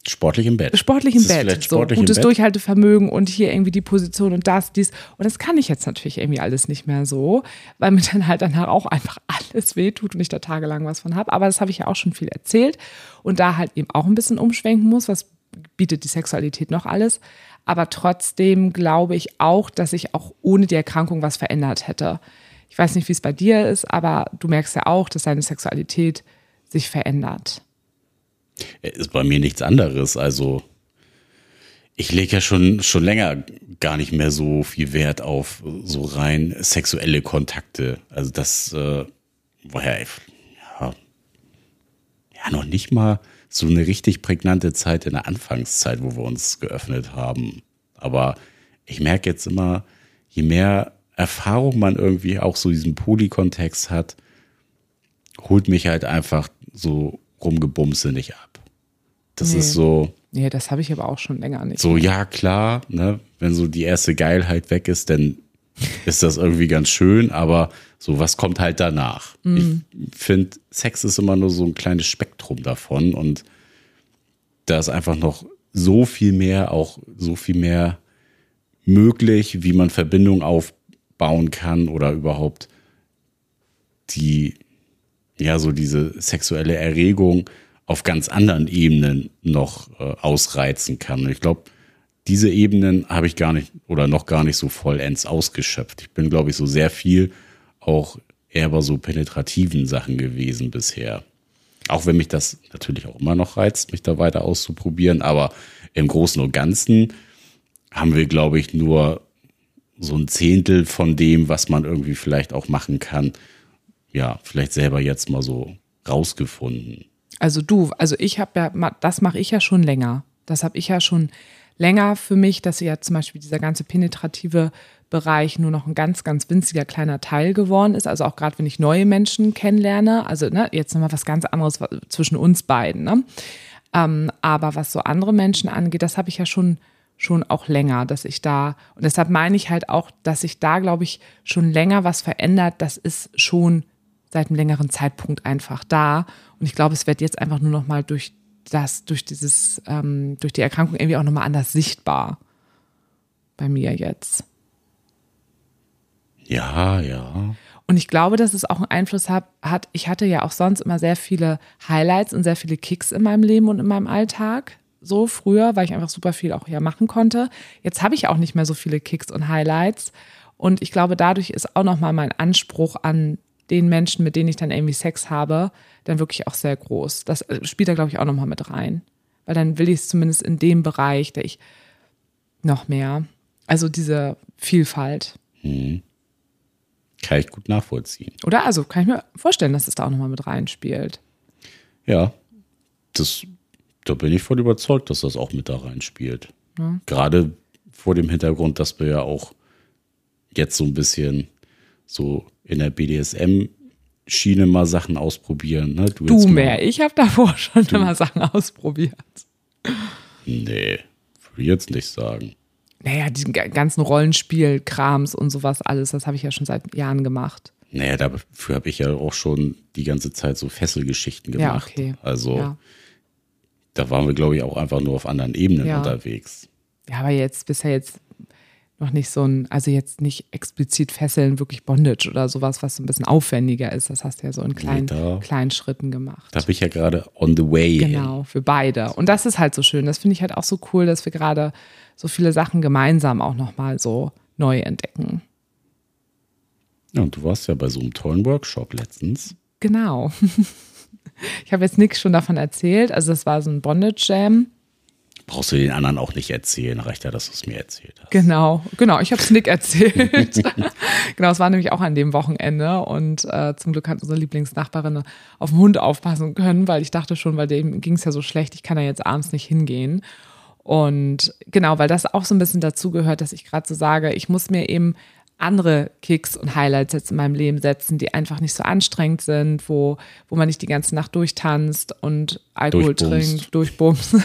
Sportlich im Bett. Sportlich im Bett. So, sportlich gutes im Bett? Durchhaltevermögen und hier irgendwie die Position und das, dies. Und das kann ich jetzt natürlich irgendwie alles nicht mehr so, weil mir dann halt danach auch einfach alles wehtut und ich da tagelang was von habe. Aber das habe ich ja auch schon viel erzählt und da halt eben auch ein bisschen umschwenken muss, was bietet die Sexualität noch alles. Aber trotzdem glaube ich auch, dass ich auch ohne die Erkrankung was verändert hätte. Ich weiß nicht, wie es bei dir ist, aber du merkst ja auch, dass deine Sexualität sich verändert. Ist bei mir nichts anderes. Also ich lege ja schon, schon länger gar nicht mehr so viel Wert auf so rein sexuelle Kontakte. Also das äh, war ja, ja noch nicht mal so eine richtig prägnante Zeit in der Anfangszeit, wo wir uns geöffnet haben. Aber ich merke jetzt immer, je mehr Erfahrung man irgendwie auch so diesen Polykontext hat, holt mich halt einfach so rumgebumse nicht ab. Das Nee. ist so, Nee, das habe ich aber auch schon länger nicht. so, ja, klar, ne, wenn so die erste Geilheit weg ist, dann ist das irgendwie ganz schön, aber so, was kommt halt danach? Ich finde, Sex ist immer nur so ein kleines Spektrum davon und da ist einfach noch so viel mehr, auch so viel mehr möglich, wie man Verbindungen aufbauen kann oder überhaupt die, ja, so diese sexuelle Erregung auf ganz anderen Ebenen noch äh, ausreizen kann. Und ich glaube, diese Ebenen habe ich gar nicht oder noch gar nicht so vollends ausgeschöpft. Ich bin, glaube ich, so sehr viel auch eher bei so penetrativen Sachen gewesen bisher. Auch wenn mich das natürlich auch immer noch reizt, mich da weiter auszuprobieren. Aber im Großen und Ganzen haben wir, glaube ich, nur so ein Zehntel von dem, was man irgendwie vielleicht auch machen kann, ja, vielleicht selber jetzt mal so rausgefunden. Also du, also ich habe ja, das mache ich ja schon länger. Das habe ich ja schon länger für mich, dass ja zum Beispiel dieser ganze penetrative Bereich nur noch ein ganz, ganz winziger kleiner Teil geworden ist. Also auch gerade wenn ich neue Menschen kennenlerne, also ne, jetzt nochmal was ganz anderes zwischen uns beiden. Ne? Ähm, aber was so andere Menschen angeht, das habe ich ja schon schon auch länger, dass ich da und deshalb meine ich halt auch, dass sich da glaube ich schon länger was verändert. Das ist schon seit einem längeren Zeitpunkt einfach da und ich glaube, es wird jetzt einfach nur noch mal durch das, durch dieses, ähm, durch die Erkrankung irgendwie auch noch mal anders sichtbar bei mir jetzt. Ja, ja. Und ich glaube, dass es auch einen Einfluss hat, hat. Ich hatte ja auch sonst immer sehr viele Highlights und sehr viele Kicks in meinem Leben und in meinem Alltag. So früher, weil ich einfach super viel auch ja machen konnte. Jetzt habe ich auch nicht mehr so viele Kicks und Highlights. Und ich glaube, dadurch ist auch nochmal mein Anspruch an den Menschen, mit denen ich dann irgendwie Sex habe, dann wirklich auch sehr groß. Das äh, spielt da, glaube ich, auch nochmal mit rein. Weil dann will ich es zumindest in dem Bereich, der ich noch mehr, also diese Vielfalt. Kann ich gut nachvollziehen. Oder? Also kann ich mir vorstellen, dass es da auch nochmal mit reinspielt. Ja, das, da bin ich voll überzeugt, dass das auch mit da reinspielt. Gerade vor dem Hintergrund, dass wir ja auch jetzt so ein bisschen so in der BDSM-Schiene mal Sachen ausprobieren. Ne? Du mal- mehr. Ich habe davor schon immer Sachen ausprobiert. Nee, würde ich jetzt nicht sagen. Naja, diesen ga- ganzen Rollenspiel-Krams und sowas alles, das habe ich ja schon seit Jahren gemacht. Naja, dafür habe ich ja auch schon die ganze Zeit so Fesselgeschichten Ja, gemacht. okay. Also Ja. da waren wir, glaube ich, auch einfach nur auf anderen Ebenen Ja. unterwegs. ja, aber jetzt bisher jetzt noch nicht so ein, also jetzt nicht explizit Fesseln, wirklich Bondage oder sowas, was so ein bisschen aufwendiger ist. Das hast du ja so in kleinen, da- kleinen Schritten gemacht. Da bin ich ja gerade on the way. Genau, für beide. Und das ist halt so schön. Das finde ich halt auch so cool, dass wir gerade so viele Sachen gemeinsam auch nochmal so neu entdecken. Ja, und du warst ja bei so einem tollen Workshop letztens. Genau. Ich habe jetzt nichts schon davon erzählt. Also das war so ein Bondage Jam. Brauchst du den anderen auch nicht erzählen, reicht ja, dass du es mir erzählt hast. Genau, genau. Ich habe es Nick erzählt. genau, es war nämlich auch an dem Wochenende und äh, zum Glück hat unsere Lieblingsnachbarin auf den Hund aufpassen können, weil ich dachte schon, weil dem ging es ja so schlecht, ich kann da jetzt abends nicht hingehen. Und genau, weil das auch so ein bisschen dazu gehört, dass ich gerade so sage, ich muss mir eben andere Kicks und Highlights jetzt in meinem Leben setzen, die einfach nicht so anstrengend sind, wo, wo man nicht die ganze Nacht durchtanzt und Alkohol Durchbumst. trinkt, durchbumst.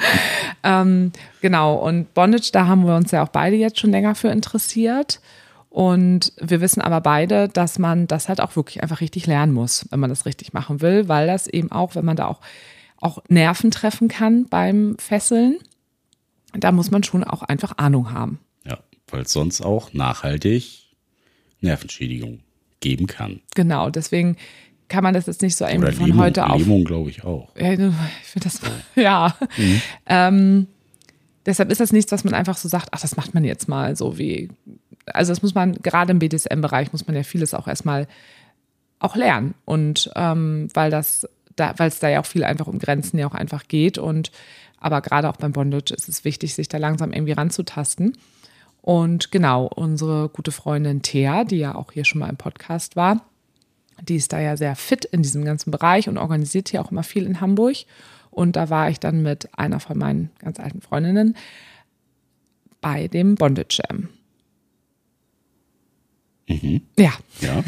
ähm, genau, und Bondage, da haben wir uns ja auch beide jetzt schon länger für interessiert. Und wir wissen aber beide, dass man das halt auch wirklich einfach richtig lernen muss, wenn man das richtig machen will, weil das eben auch, wenn man da auch, auch Nerven treffen kann beim Fesseln, da muss man schon auch einfach Ahnung haben. Weil es sonst auch nachhaltig Nervenschädigung geben kann. Genau, deswegen kann man das jetzt nicht so irgendwie von Lähmung, heute auf. Lähmung glaube ich auch. Ja, ich finde das, ja. Ähm, deshalb ist das nichts, was man einfach so sagt, ach, das macht man jetzt mal so wie, also das muss man, gerade im BDSM-Bereich muss man ja vieles auch erstmal auch lernen. Und ähm, weil das, da, weil es da ja auch viel einfach um Grenzen ja auch einfach geht. Und aber gerade auch beim Bondage ist es wichtig, sich da langsam irgendwie ranzutasten. Und genau, unsere gute Freundin Thea, die ja auch hier schon mal im Podcast war, die ist da ja sehr fit in diesem ganzen Bereich und organisiert hier auch immer viel in Hamburg. Und da war ich dann mit einer von meinen ganz alten Freundinnen bei dem Bondage Jam. Ja, Ja,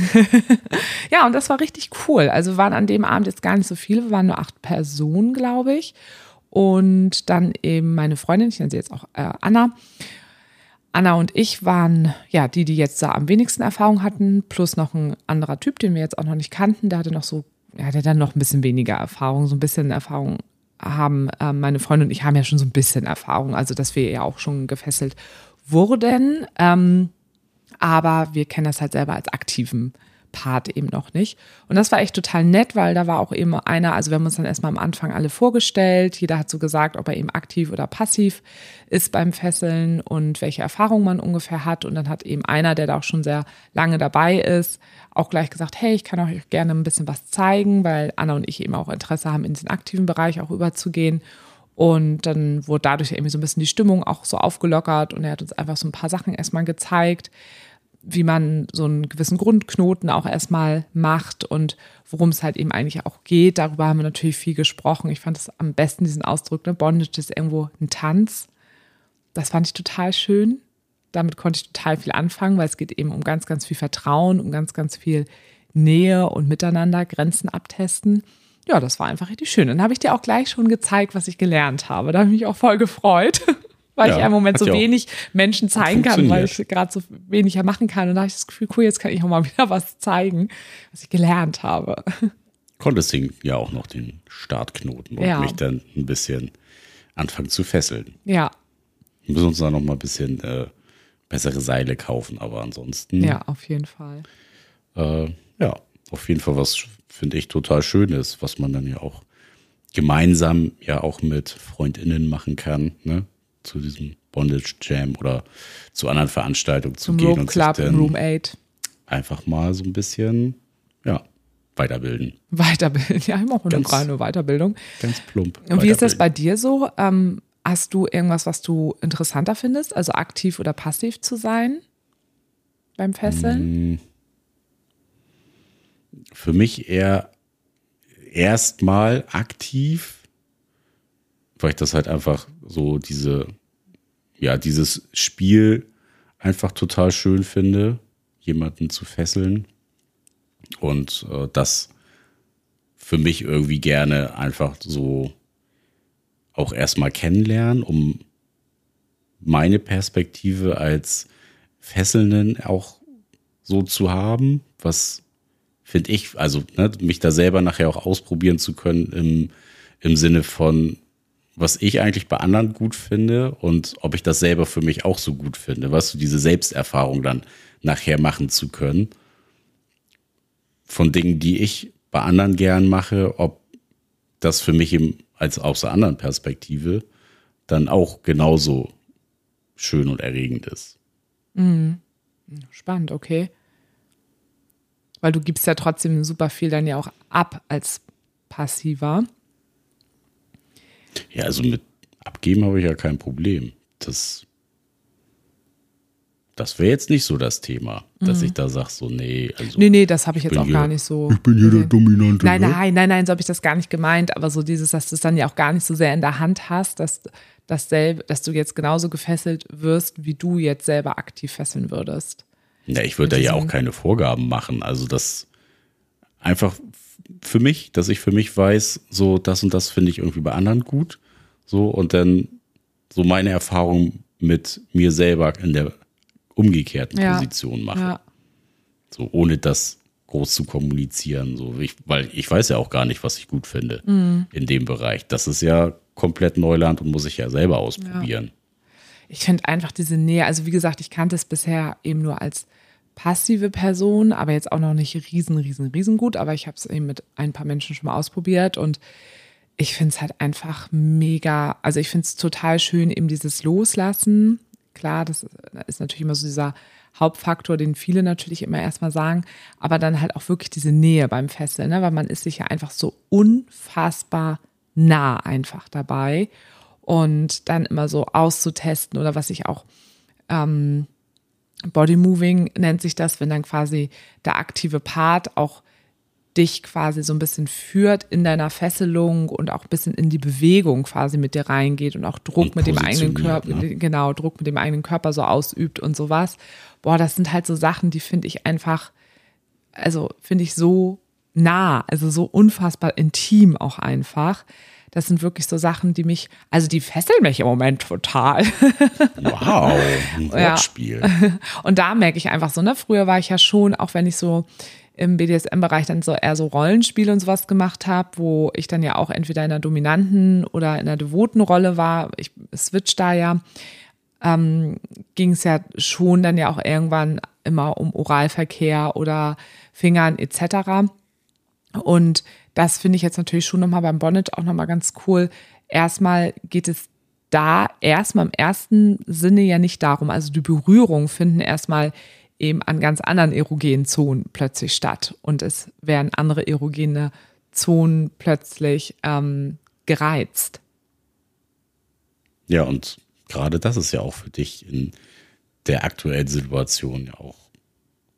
ja, und das war richtig cool. Also wir waren an dem Abend jetzt gar nicht so viele, wir waren nur acht Personen, glaube ich. Und dann eben meine Freundin, ich nenne sie jetzt auch äh, Anna. Anna und ich waren ja die, die jetzt da am wenigsten Erfahrung hatten, plus noch ein anderer Typ, den wir jetzt auch noch nicht kannten. Der hatte noch so, der hatte dann noch ein bisschen weniger Erfahrung, so ein bisschen Erfahrung haben. Äh, meine Freundin und ich haben ja schon so ein bisschen Erfahrung, also dass wir ja auch schon gefesselt wurden. Ähm, aber wir kennen das halt selber als aktiven Part eben noch nicht. Und das war echt total nett, weil da war auch eben einer, also wir haben uns dann erstmal am Anfang alle vorgestellt. Jeder hat so gesagt, ob er eben aktiv oder passiv ist beim Fesseln und welche Erfahrungen man ungefähr hat. Und dann hat eben einer, der da auch schon sehr lange dabei ist, auch gleich gesagt, hey, ich kann euch gerne ein bisschen was zeigen, weil Anna und ich eben auch Interesse haben, in diesen aktiven Bereich auch überzugehen. Und dann wurde dadurch irgendwie so ein bisschen die Stimmung auch so aufgelockert und er hat uns einfach so ein paar Sachen erstmal gezeigt, wie man so einen gewissen Grundknoten auch erstmal macht und worum es halt eben eigentlich auch geht. Darüber haben wir natürlich viel gesprochen. Ich fand es am besten, diesen Ausdruck, ne? Bondage ist irgendwo ein Tanz. Das fand ich total schön. Damit konnte ich total viel anfangen, weil es geht eben um ganz, ganz viel Vertrauen, um ganz, ganz viel Nähe und Miteinander, Grenzen abtesten. Ja, das war einfach richtig schön. Dann habe ich dir auch gleich schon gezeigt, was ich gelernt habe. Da habe ich mich auch voll gefreut, weil Ja, ich im Moment so wenig Menschen zeigen kann, weil ich gerade so wenig ja machen kann. Und da habe ich das Gefühl, cool, jetzt kann ich auch mal wieder was zeigen, was ich gelernt habe. konntest du ja auch noch den Startknoten und Ja. mich dann ein bisschen anfangen zu fesseln. Ja, Wir müssen uns da noch mal ein bisschen äh, bessere Seile kaufen, aber ansonsten, ja, auf jeden Fall. äh, ja, auf jeden Fall was, finde ich, total Schönes, was man dann ja auch gemeinsam ja auch mit FreundInnen machen kann, ne? Zu diesem Bondage Jam oder zu anderen Veranstaltungen zu Zum gehen Rope und sich Club, dann Room 8. einfach mal so ein bisschen, ja, weiterbilden. Weiterbilden. Ja, mache eine Ganz- kleine Weiterbildung. Ganz plump. Und wie ist das bei dir so? Ähm, hast du irgendwas, was du interessanter findest, also aktiv oder passiv zu sein beim Fesseln? für mich eher erstmal aktiv, weil ich das halt einfach so diese, ja, dieses Spiel einfach total schön finde, jemanden zu fesseln und äh, das für mich irgendwie gerne einfach so auch erstmal kennenlernen, um meine Perspektive als Fesselnden auch so zu haben, was finde ich, also ne, mich da selber nachher auch ausprobieren zu können im, im Sinne von, was ich eigentlich bei anderen gut finde und ob ich das selber für mich auch so gut finde, weißt du, diese Selbsterfahrung dann nachher machen zu können von Dingen, die ich bei anderen gern mache, ob das für mich eben als aus der anderen Perspektive dann auch genauso schön und erregend ist. Spannend, okay. Weil du gibst ja trotzdem super viel dann ja auch ab als passiver. Ja, also mit abgeben habe ich ja kein Problem. Das, das wäre jetzt nicht so das Thema, dass ich da sage, so, nee, also. Nee, nee, das habe ich jetzt bin auch hier- gar nicht so. Ich bin hier der. Dominante. Nein, ne? nein, nein, nein, so habe ich das gar nicht gemeint. Aber so dieses, dass du es dann ja auch gar nicht so sehr in der Hand hast, dass, dasselbe, dass du jetzt genauso gefesselt wirst, wie du jetzt selber aktiv fesseln würdest. Ja, ich würde da ja auch keine Vorgaben machen. Also das einfach für mich, dass ich für mich weiß, so das und das finde ich irgendwie bei anderen gut. So und dann so meine Erfahrung mit mir selber in der umgekehrten Ja. Position mache. Ja. So ohne das groß zu kommunizieren. So ich, weil ich weiß ja auch gar nicht, was ich gut finde Mhm. in dem Bereich. Das ist ja komplett Neuland und muss ich ja selber ausprobieren. Ich finde einfach diese Nähe, also wie gesagt, ich kannte es bisher eben nur als passive Person, aber jetzt auch noch nicht riesen, riesen, riesen gut. Aber ich habe es eben mit ein paar Menschen schon mal ausprobiert und ich finde es halt einfach mega, also ich finde es total schön, eben dieses Loslassen. Klar, das ist natürlich immer so dieser Hauptfaktor, den viele natürlich immer erstmal sagen, aber dann halt auch wirklich diese Nähe beim Fesseln, ne? weil man ist sich ja einfach so unfassbar nah einfach dabei und dann immer so auszutesten oder was ich auch ähm, Body Moving nennt sich das, wenn dann quasi der aktive Part auch dich quasi so ein bisschen führt in deiner Fesselung und auch ein bisschen in die Bewegung quasi mit dir reingeht und auch Druck mit dem eigenen Körper, ne? genau, Druck mit dem eigenen Körper so ausübt und sowas. Boah, das sind halt so Sachen, die finde ich einfach, also finde ich so nah, also so unfassbar intim auch einfach. Das sind wirklich so Sachen, die mich, also die fesseln mich im Moment total. Wow, ein Ja. Wortspiel. Und da merke ich einfach so, ne, früher war ich ja schon, auch wenn ich so im BDSM-Bereich dann so eher so Rollenspiele und sowas gemacht habe, wo ich dann ja auch entweder in einer dominanten oder in einer devoten Rolle war, ich switch da ja, ähm, ging es ja schon dann ja auch irgendwann immer um Oralverkehr oder Fingern etc. Und das finde ich jetzt natürlich schon nochmal beim Bonnet auch nochmal ganz cool. Erstmal geht es da erstmal im ersten Sinne ja nicht darum. Also die Berührungen finden erstmal eben an ganz anderen erogenen Zonen plötzlich statt. Und es werden andere erogene Zonen plötzlich ähm, gereizt. Ja, und gerade das ist ja auch für dich in der aktuellen Situation ja auch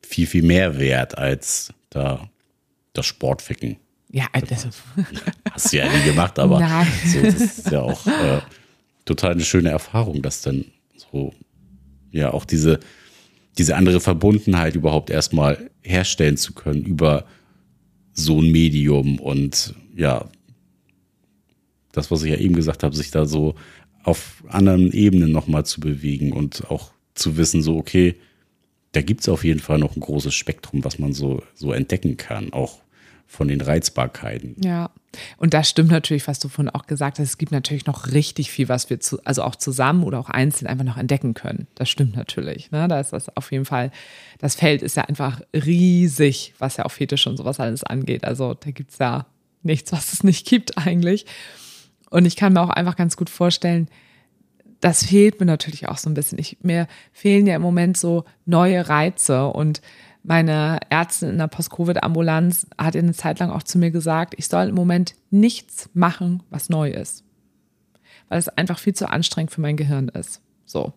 viel, viel mehr wert als da das Sportficken. Ja, das, Hast du ja nie gemacht, aber Nein. so, das ist ja auch äh, total eine schöne Erfahrung, dass dann so, ja, auch diese, diese andere Verbundenheit überhaupt erstmal herstellen zu können über so ein Medium und ja, das, was ich ja eben gesagt habe, sich da so auf anderen Ebenen nochmal zu bewegen und auch zu wissen, so, okay, da gibt es auf jeden Fall noch ein großes Spektrum, was man so, so entdecken kann, auch von den Reizbarkeiten. Ja, und das stimmt natürlich, was du vorhin auch gesagt hast. Es gibt natürlich noch richtig viel, was wir zu, also auch zusammen oder auch einzeln einfach noch entdecken können. Das stimmt natürlich. Ne? Da ist das auf jeden Fall, das Feld ist ja einfach riesig, was ja auch Fetisch und sowas alles angeht. Also da gibt es ja nichts, was es nicht gibt eigentlich. Und ich kann mir auch einfach ganz gut vorstellen, das fehlt mir natürlich auch so ein bisschen. Ich, mir fehlen ja im Moment so neue Reize und meine Ärztin in der Post-Covid-Ambulanz hat eine Zeit lang auch zu mir gesagt, ich soll im Moment nichts machen, was neu ist. Weil es einfach viel zu anstrengend für mein Gehirn ist. So.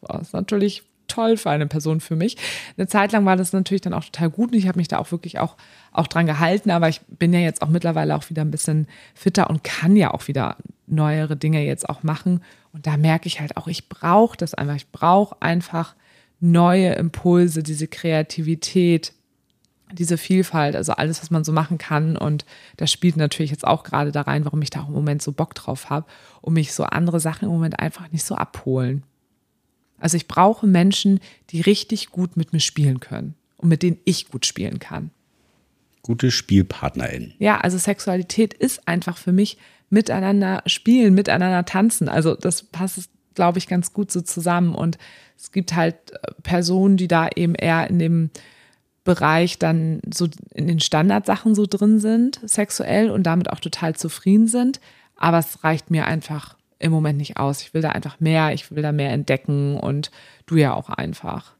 Das ist natürlich toll für eine Person für mich. Eine Zeit lang war das natürlich dann auch total gut und ich habe mich da auch wirklich auch, auch dran gehalten, aber ich bin ja jetzt auch mittlerweile auch wieder ein bisschen fitter und kann ja auch wieder neuere Dinge jetzt auch machen. Und da merke ich halt auch, ich brauche das einfach. Ich brauche einfach neue Impulse, diese Kreativität, diese Vielfalt, also alles, was man so machen kann. Und das spielt natürlich jetzt auch gerade da rein, warum ich da auch im Moment so Bock drauf habe und mich so andere Sachen im Moment einfach nicht so abholen. Also ich brauche Menschen, die richtig gut mit mir spielen können und mit denen ich gut spielen kann. Gute SpielpartnerInnen. Ja, also Sexualität ist einfach für mich miteinander spielen, miteinander tanzen. Also das passt, glaube ich, ganz gut so zusammen. Und es gibt halt äh, Personen, die da eben eher in dem Bereich dann so in den Standardsachen so drin sind, sexuell und damit auch total zufrieden sind. Aber es reicht mir einfach im Moment nicht aus. Ich will da einfach mehr, ich will da mehr entdecken und du ja auch einfach.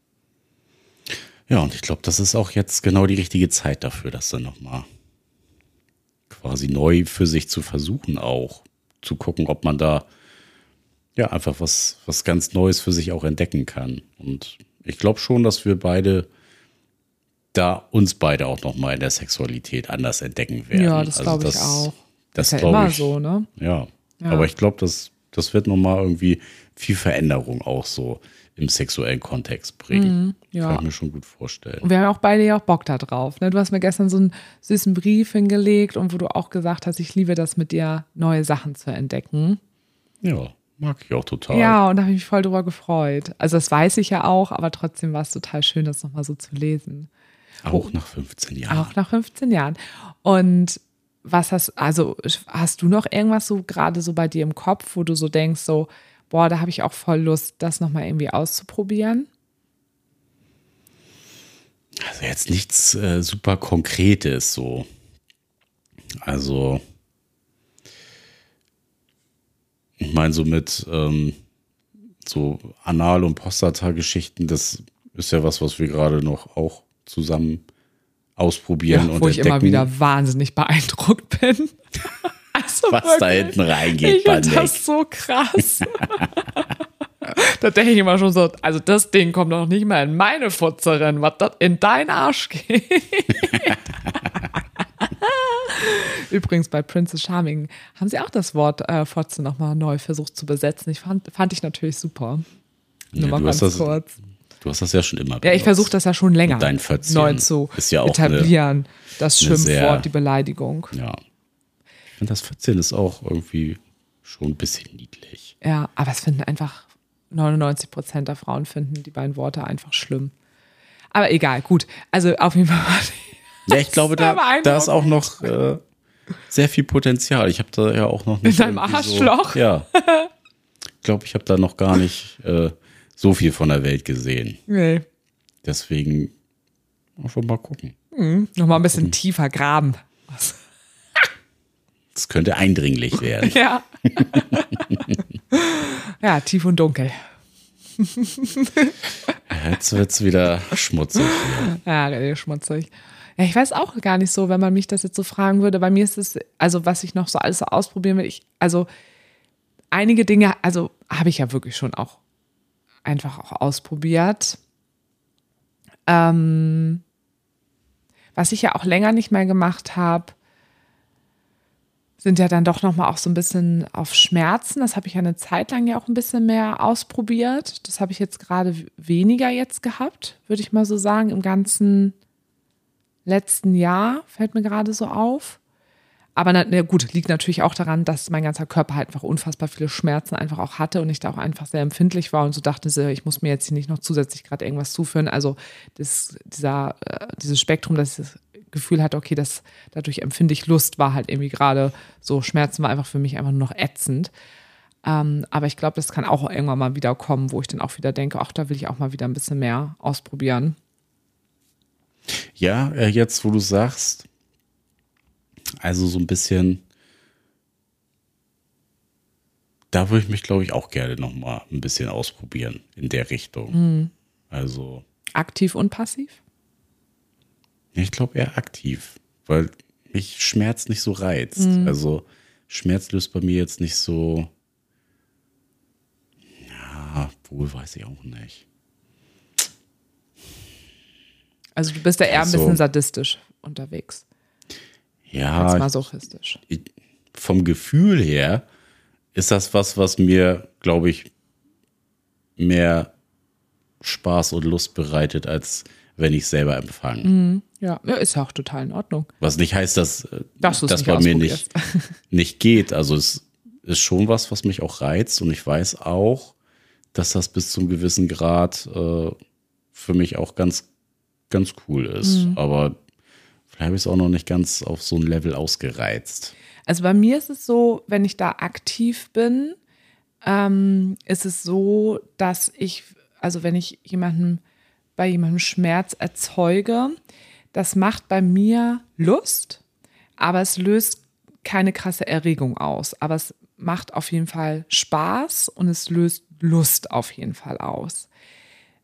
Ja, und ich glaube, das ist auch jetzt genau die richtige Zeit dafür, das dann nochmal quasi neu für sich zu versuchen, auch zu gucken, ob man da ja einfach was, was ganz Neues für sich auch entdecken kann. Und ich glaube schon, dass wir beide da uns beide auch nochmal in der Sexualität anders entdecken werden. Ja, das also glaube ich auch. Das, ist ja immer ich, so, ne? Ja. ja. Aber ich glaube, das, das wird nochmal irgendwie viel Veränderung auch so im sexuellen Kontext bringen. Mhm, ja. Kann ich mir schon gut vorstellen. Und wir haben auch beide ja auch Bock da drauf. Ne? Du hast mir gestern so einen süßen Brief hingelegt und wo du auch gesagt hast, ich liebe das mit dir, neue Sachen zu entdecken. Ja, mag ich auch total. Ja, und da habe ich mich voll drüber gefreut. Also das weiß ich ja auch, aber trotzdem war es total schön, das nochmal so zu lesen. Auch nach 15 Jahren. Auch nach 15 Jahren. Und was hast, also hast du noch irgendwas so gerade so bei dir im Kopf, wo du so denkst, so, boah, da habe ich auch voll Lust, das nochmal irgendwie auszuprobieren? Also jetzt nichts äh, super Konkretes so. Also, ich meine, so mit ähm, so Anal- und Prostata-Geschichten, das ist ja was, was wir gerade noch auch zusammen ausprobieren ja, und wo ich immer wieder wahnsinnig beeindruckt bin. Also Was wirklich, da hinten reingeht. Ich finde das so krass. da denke ich immer schon so, also das Ding kommt doch nicht mal in meine Futzerin, was das in deinen Arsch geht. Übrigens bei Princess Charming haben sie auch das Wort äh, Fotze nochmal neu versucht zu besetzen. Ich fand, fand ich natürlich super. Nur ja, mal ganz das, kurz. Du hast das ja schon immer benutzt. Ja, ich versuche das ja schon länger dein neu zu ja etablieren. Eine, das Schimpfwort, sehr, die Beleidigung. Ja. Finde, das 14 ist auch irgendwie schon ein bisschen niedlich. Ja, aber es finden einfach 99 Prozent der Frauen finden die beiden Worte einfach schlimm. Aber egal, gut. Also auf jeden Fall. Ja, ich glaube, da, da ist auch noch äh, sehr viel Potenzial. Ich habe da ja auch noch nicht. In deinem Arschloch? So, ja. Ich glaube, ich habe da noch gar nicht äh, so viel von der Welt gesehen. Nee. Deswegen einfach mal gucken. Mhm. Nochmal ein bisschen gucken. tiefer graben. Das könnte eindringlich werden. ja. ja, tief und dunkel. Jetzt wird es wieder schmutzig. Hier. Ja, schmutzig. Ja, ich weiß auch gar nicht so, wenn man mich das jetzt so fragen würde. Bei mir ist es, also was ich noch so alles so ausprobieren will, ich, also einige Dinge, also habe ich ja wirklich schon auch einfach auch ausprobiert. Ähm, was ich ja auch länger nicht mehr gemacht habe, sind ja dann doch nochmal auch so ein bisschen auf Schmerzen. Das habe ich ja eine Zeit lang ja auch ein bisschen mehr ausprobiert. Das habe ich jetzt gerade weniger jetzt gehabt, würde ich mal so sagen. Im ganzen letzten Jahr fällt mir gerade so auf. Aber na, na, gut, liegt natürlich auch daran, dass mein ganzer Körper halt einfach unfassbar viele Schmerzen einfach auch hatte und ich da auch einfach sehr empfindlich war und so dachte, ich muss mir jetzt hier nicht noch zusätzlich gerade irgendwas zuführen. Also das, dieser, äh, dieses Spektrum, das Gefühl hatte, okay, das, dadurch empfinde ich Lust, war halt irgendwie gerade so, Schmerzen war einfach für mich einfach nur noch ätzend. Ähm, aber ich glaube, das kann auch irgendwann mal wieder kommen, wo ich dann auch wieder denke, ach, da will ich auch mal wieder ein bisschen mehr ausprobieren. Ja, äh, jetzt, wo du sagst, also so ein bisschen, da würde ich mich, glaube ich, auch gerne noch mal ein bisschen ausprobieren in der Richtung. Mhm. Also aktiv und passiv? Ich glaube eher aktiv, weil mich Schmerz nicht so reizt. Mhm. Also Schmerz löst bei mir jetzt nicht so. Ja, wohl weiß ich auch nicht. Also du bist da eher also, ein bisschen sadistisch unterwegs. Ja. Als masochistisch. Ich, vom Gefühl her ist das was, was mir, glaube ich, mehr Spaß und Lust bereitet, als wenn ich selber empfange. Mhm. Ja. ist ja auch total in Ordnung. Was nicht heißt, dass das bei mir nicht, nicht geht. Also es ist schon was, was mich auch reizt und ich weiß auch, dass das bis zum gewissen Grad äh, für mich auch ganz, ganz cool ist. Mhm. Aber Vielleicht habe ich es auch noch nicht ganz auf so ein Level ausgereizt. Also bei mir ist es so, wenn ich da aktiv bin, ähm, ist es so, dass ich, also wenn ich jemanden bei jemandem Schmerz erzeuge, das macht bei mir Lust, aber es löst keine krasse Erregung aus. Aber es macht auf jeden Fall Spaß und es löst Lust auf jeden Fall aus.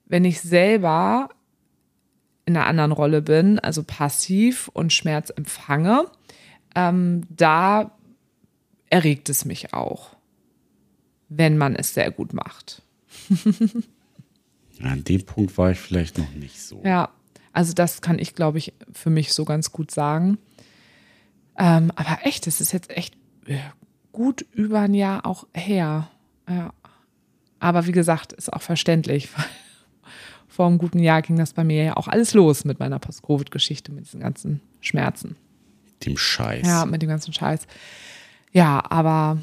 Wenn ich selber in einer anderen Rolle bin, also passiv und Schmerz empfange, ähm, da erregt es mich auch, wenn man es sehr gut macht. An dem Punkt war ich vielleicht noch nicht so. Ja, also das kann ich, glaube ich, für mich so ganz gut sagen. Ähm, aber echt, es ist jetzt echt äh, gut über ein Jahr auch her. Ja. Aber wie gesagt, ist auch verständlich. Vor einem guten Jahr ging das bei mir ja auch alles los mit meiner Post-Covid-Geschichte, mit diesen ganzen Schmerzen. Dem Scheiß. Ja, mit dem ganzen Scheiß. Ja, aber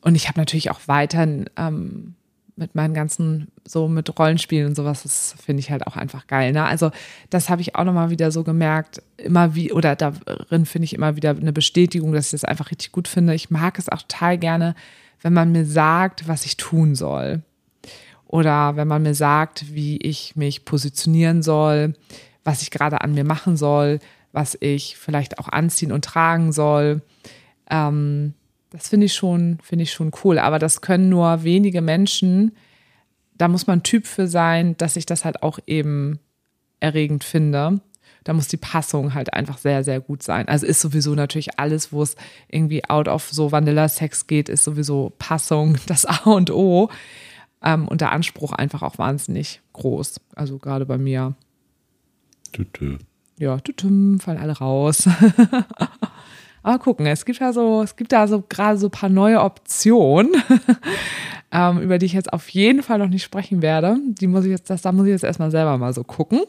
und ich habe natürlich auch weiter ähm, mit meinen ganzen, so mit Rollenspielen und sowas, das finde ich halt auch einfach geil. Ne? Also, das habe ich auch nochmal wieder so gemerkt, immer wie, oder darin finde ich immer wieder eine Bestätigung, dass ich das einfach richtig gut finde. Ich mag es auch total gerne, wenn man mir sagt, was ich tun soll. Oder wenn man mir sagt, wie ich mich positionieren soll, was ich gerade an mir machen soll, was ich vielleicht auch anziehen und tragen soll. Ähm, das finde ich schon, finde ich schon cool. Aber das können nur wenige Menschen. Da muss man Typ für sein, dass ich das halt auch eben erregend finde. Da muss die Passung halt einfach sehr, sehr gut sein. Also ist sowieso natürlich alles, wo es irgendwie out of so Vanilla-Sex geht, ist sowieso Passung das A und O. Ähm, und der Anspruch einfach auch wahnsinnig groß. Also gerade bei mir. Tü -tü. Ja, tütüm, fallen alle raus. Aber gucken, es gibt da so, es gibt da so gerade so ein paar neue Optionen, ähm, über die ich jetzt auf jeden Fall noch nicht sprechen werde. Die muss ich jetzt, das, da muss ich jetzt erstmal selber mal so gucken.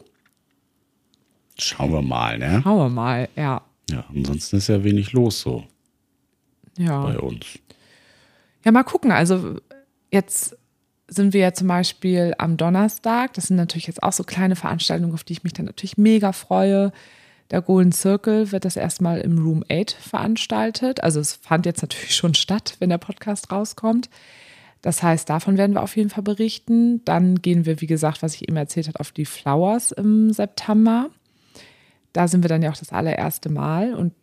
Schauen wir mal, ne? Schauen wir mal, ja. Ja, ansonsten ist ja wenig los so Ja. bei uns. Ja, mal gucken. Also jetzt sind wir ja zum Beispiel am Donnerstag. Das sind natürlich jetzt auch so kleine Veranstaltungen, auf die ich mich dann natürlich mega freue. Der Golden Circle wird das erstmal im Room 8 veranstaltet. Also es fand jetzt natürlich schon statt, wenn der Podcast rauskommt. Das heißt, davon werden wir auf jeden Fall berichten. Dann gehen wir, wie gesagt, was ich eben erzählt habe, auf die Flowers im September. Da sind wir dann ja auch das allererste Mal und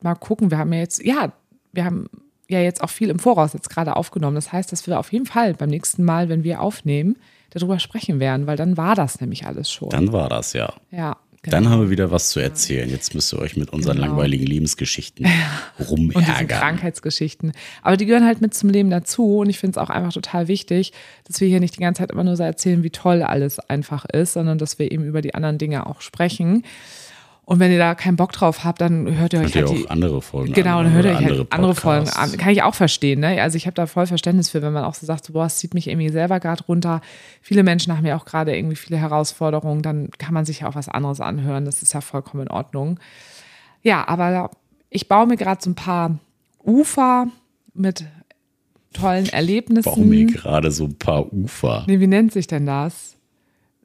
mal gucken. Wir haben ja jetzt, ja, wir haben ja jetzt auch viel im Voraus jetzt gerade aufgenommen. Das heißt, dass wir auf jeden Fall beim nächsten Mal, wenn wir aufnehmen, darüber sprechen werden, weil dann war das nämlich alles schon. Dann war das ja. ja, genau. Dann haben wir wieder was zu erzählen. Jetzt müsst ihr euch mit unseren Genau. langweiligen Lebensgeschichten und diesen rumärgern. Krankheitsgeschichten. Aber die gehören halt mit zum Leben dazu und ich finde es auch einfach total wichtig, dass wir hier nicht die ganze Zeit immer nur so erzählen, wie toll alles einfach ist, sondern dass wir eben über die anderen Dinge auch sprechen. Und wenn ihr da keinen Bock drauf habt, dann hört ihr euch halt die auch andere Folgen Genau, an, dann hört ihr euch halt andere Folgen an. Kann ich auch verstehen, ne? Also ich habe da voll Verständnis für, wenn man auch so sagt, so, boah, es zieht mich irgendwie selber gerade runter. Viele Menschen haben ja auch gerade irgendwie viele Herausforderungen, dann kann man sich ja auch was anderes anhören. Das ist ja vollkommen in Ordnung. Ja, aber ich baue mir gerade so ein paar Ufer mit tollen Erlebnissen. Baue mir gerade so ein paar Ufer. Nee, wie nennt sich denn das?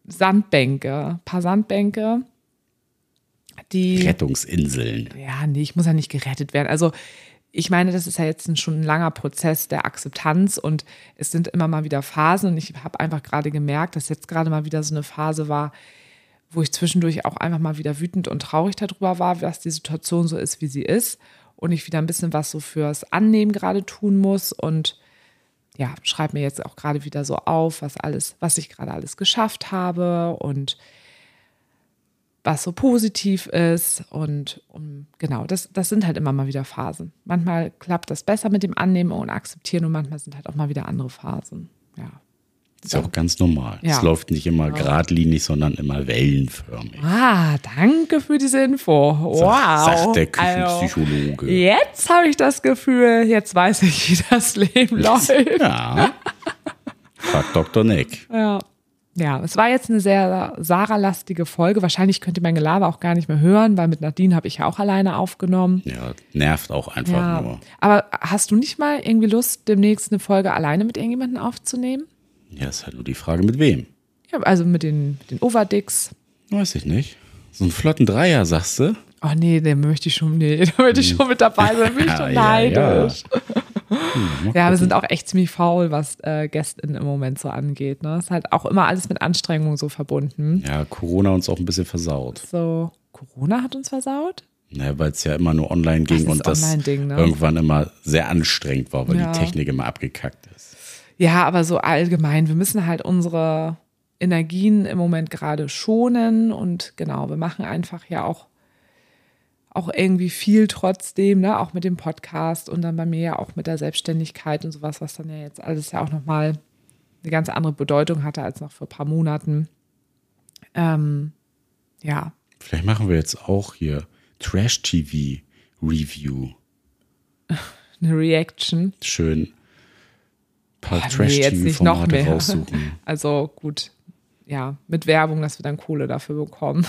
Sandbänke. Ein paar Sandbänke, die. Rettungsinseln. Ja, nee, ich muss ja nicht gerettet werden. Also, ich meine, das ist ja jetzt ein, schon ein langer Prozess der Akzeptanz und es sind immer mal wieder Phasen und ich habe einfach gerade gemerkt, dass jetzt gerade mal wieder so eine Phase war, wo ich zwischendurch auch einfach mal wieder wütend und traurig darüber war, dass die Situation so ist, wie sie ist und ich wieder ein bisschen was so fürs Annehmen gerade tun muss und ja, schreibe mir jetzt auch gerade wieder so auf, was alles, was ich gerade alles geschafft habe und was so positiv ist und um, genau, das, das sind halt immer mal wieder Phasen. Manchmal klappt das besser mit dem Annehmen und Akzeptieren und manchmal sind halt auch mal wieder andere Phasen. Ja. Ist ja auch ganz normal. Ja. Es läuft nicht immer geradlinig, sondern immer wellenförmig. Ah, danke für diese Info. Wow. Sagt der Also, Küchenpsychologe. jetzt habe ich das Gefühl, jetzt weiß ich, wie das Leben läuft. Ja. Fragt Dr. Nick. Ja. Ja, es war jetzt eine sehr Sarah-lastige Folge. Wahrscheinlich könnt ihr mein Gelaber auch gar nicht mehr hören, weil mit Nadine habe ich ja auch alleine aufgenommen. Ja, nervt auch einfach Ja. nur. Aber hast du nicht mal irgendwie Lust, demnächst eine Folge alleine mit irgendjemandem aufzunehmen? Ja, ist halt nur die Frage, mit wem. Ja, also mit den, mit den Overdicks. Weiß ich nicht. So einen flotten Dreier, sagst du? Oh nee, den möchte ich schon, nee, da möchte ich schon mit dabei sein, bin ich Ja, schon ja, neidisch. Hm, Ja, wir sind auch echt ziemlich faul, was äh, GästInnen im Moment so angeht. Ne? Ist halt auch immer alles mit Anstrengung so verbunden. Ja, Corona uns auch ein bisschen versaut. So, Corona hat uns versaut? Ne, weil es ja immer nur online ging Das und das ne? irgendwann immer sehr anstrengend war, weil Ja. die Technik immer abgekackt ist. Ja, aber so allgemein, wir müssen halt unsere Energien im Moment gerade schonen und genau, wir machen einfach ja auch, auch irgendwie viel trotzdem, ne? auch mit dem Podcast und dann bei mir ja auch mit der Selbstständigkeit und sowas, was dann ja jetzt alles ja auch nochmal eine ganz andere Bedeutung hatte als noch vor ein paar Monaten. Ähm, ja, Vielleicht machen wir jetzt auch hier Trash-TV-Review. eine Reaction. Schön ein paar noch Trash-TV-Formate raussuchen. Also gut, ja, mit Werbung, dass wir dann Kohle dafür bekommen.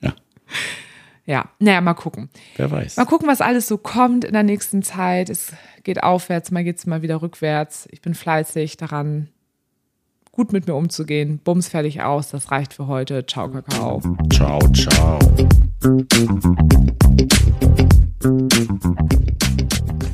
Ja, Ja, naja, mal gucken. wer weiß. Mal gucken, was alles so kommt in der nächsten Zeit. Es geht aufwärts, mal geht es mal wieder rückwärts. Ich bin fleißig daran, gut mit mir umzugehen. Bums fertig aus, das reicht für heute. Ciao, Kakao. Ciao, ciao.